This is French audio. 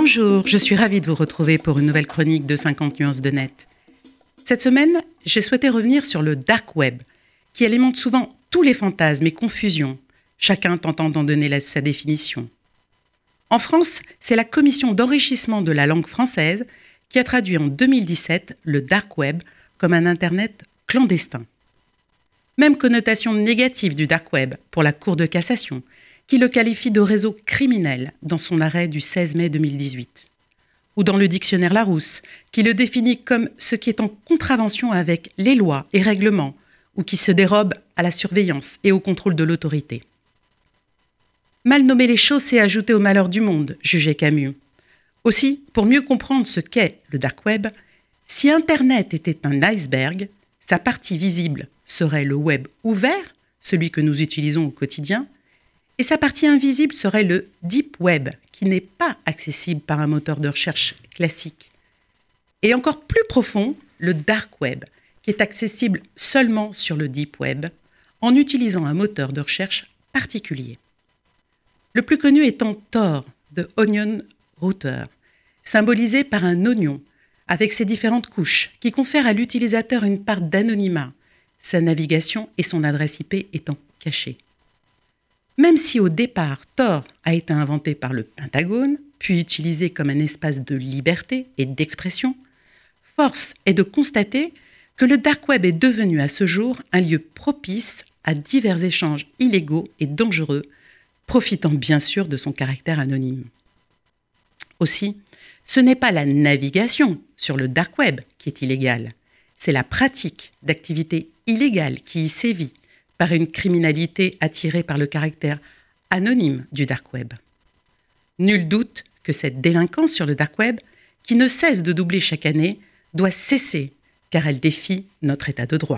Bonjour, je suis ravie de vous retrouver pour une nouvelle chronique de 50 nuances de net. Cette semaine, j'ai souhaité revenir sur le dark web, qui alimente souvent tous les fantasmes et confusions, chacun tentant d'en donner sa définition. En France, c'est la commission d'enrichissement de la langue française qui a traduit en 2017 le dark web comme un Internet clandestin. Même connotation négative du dark web pour la Cour de cassation, qui le qualifie de réseau criminel dans son arrêt du 16 mai 2018. Ou dans le dictionnaire Larousse, qui le définit comme ce qui est en contravention avec les lois et règlements, ou qui se dérobe à la surveillance et au contrôle de l'autorité. Mal nommer les choses, c'est ajouter au malheur du monde, jugeait Camus. Aussi, pour mieux comprendre ce qu'est le dark web, si Internet était un iceberg, sa partie visible serait le web ouvert, celui que nous utilisons au quotidien, et sa partie invisible serait le Deep Web, qui n'est pas accessible par un moteur de recherche classique. Et encore plus profond, le Dark Web, qui est accessible seulement sur le Deep Web, en utilisant un moteur de recherche particulier. Le plus connu étant Tor de Onion Router, symbolisé par un oignon avec ses différentes couches qui confèrent à l'utilisateur une part d'anonymat, sa navigation et son adresse IP étant cachées. Même si au départ Tor a été inventé par le Pentagone, puis utilisé comme un espace de liberté et d'expression, force est de constater que le dark web est devenu à ce jour un lieu propice à divers échanges illégaux et dangereux, profitant bien sûr de son caractère anonyme. Aussi, ce n'est pas la navigation sur le dark web qui est illégale, c'est la pratique d'activités illégales qui y sévit, par une criminalité attirée par le caractère anonyme du dark web. Nul doute que cette délinquance sur le dark web, qui ne cesse de doubler chaque année, doit cesser car elle défie notre état de droit.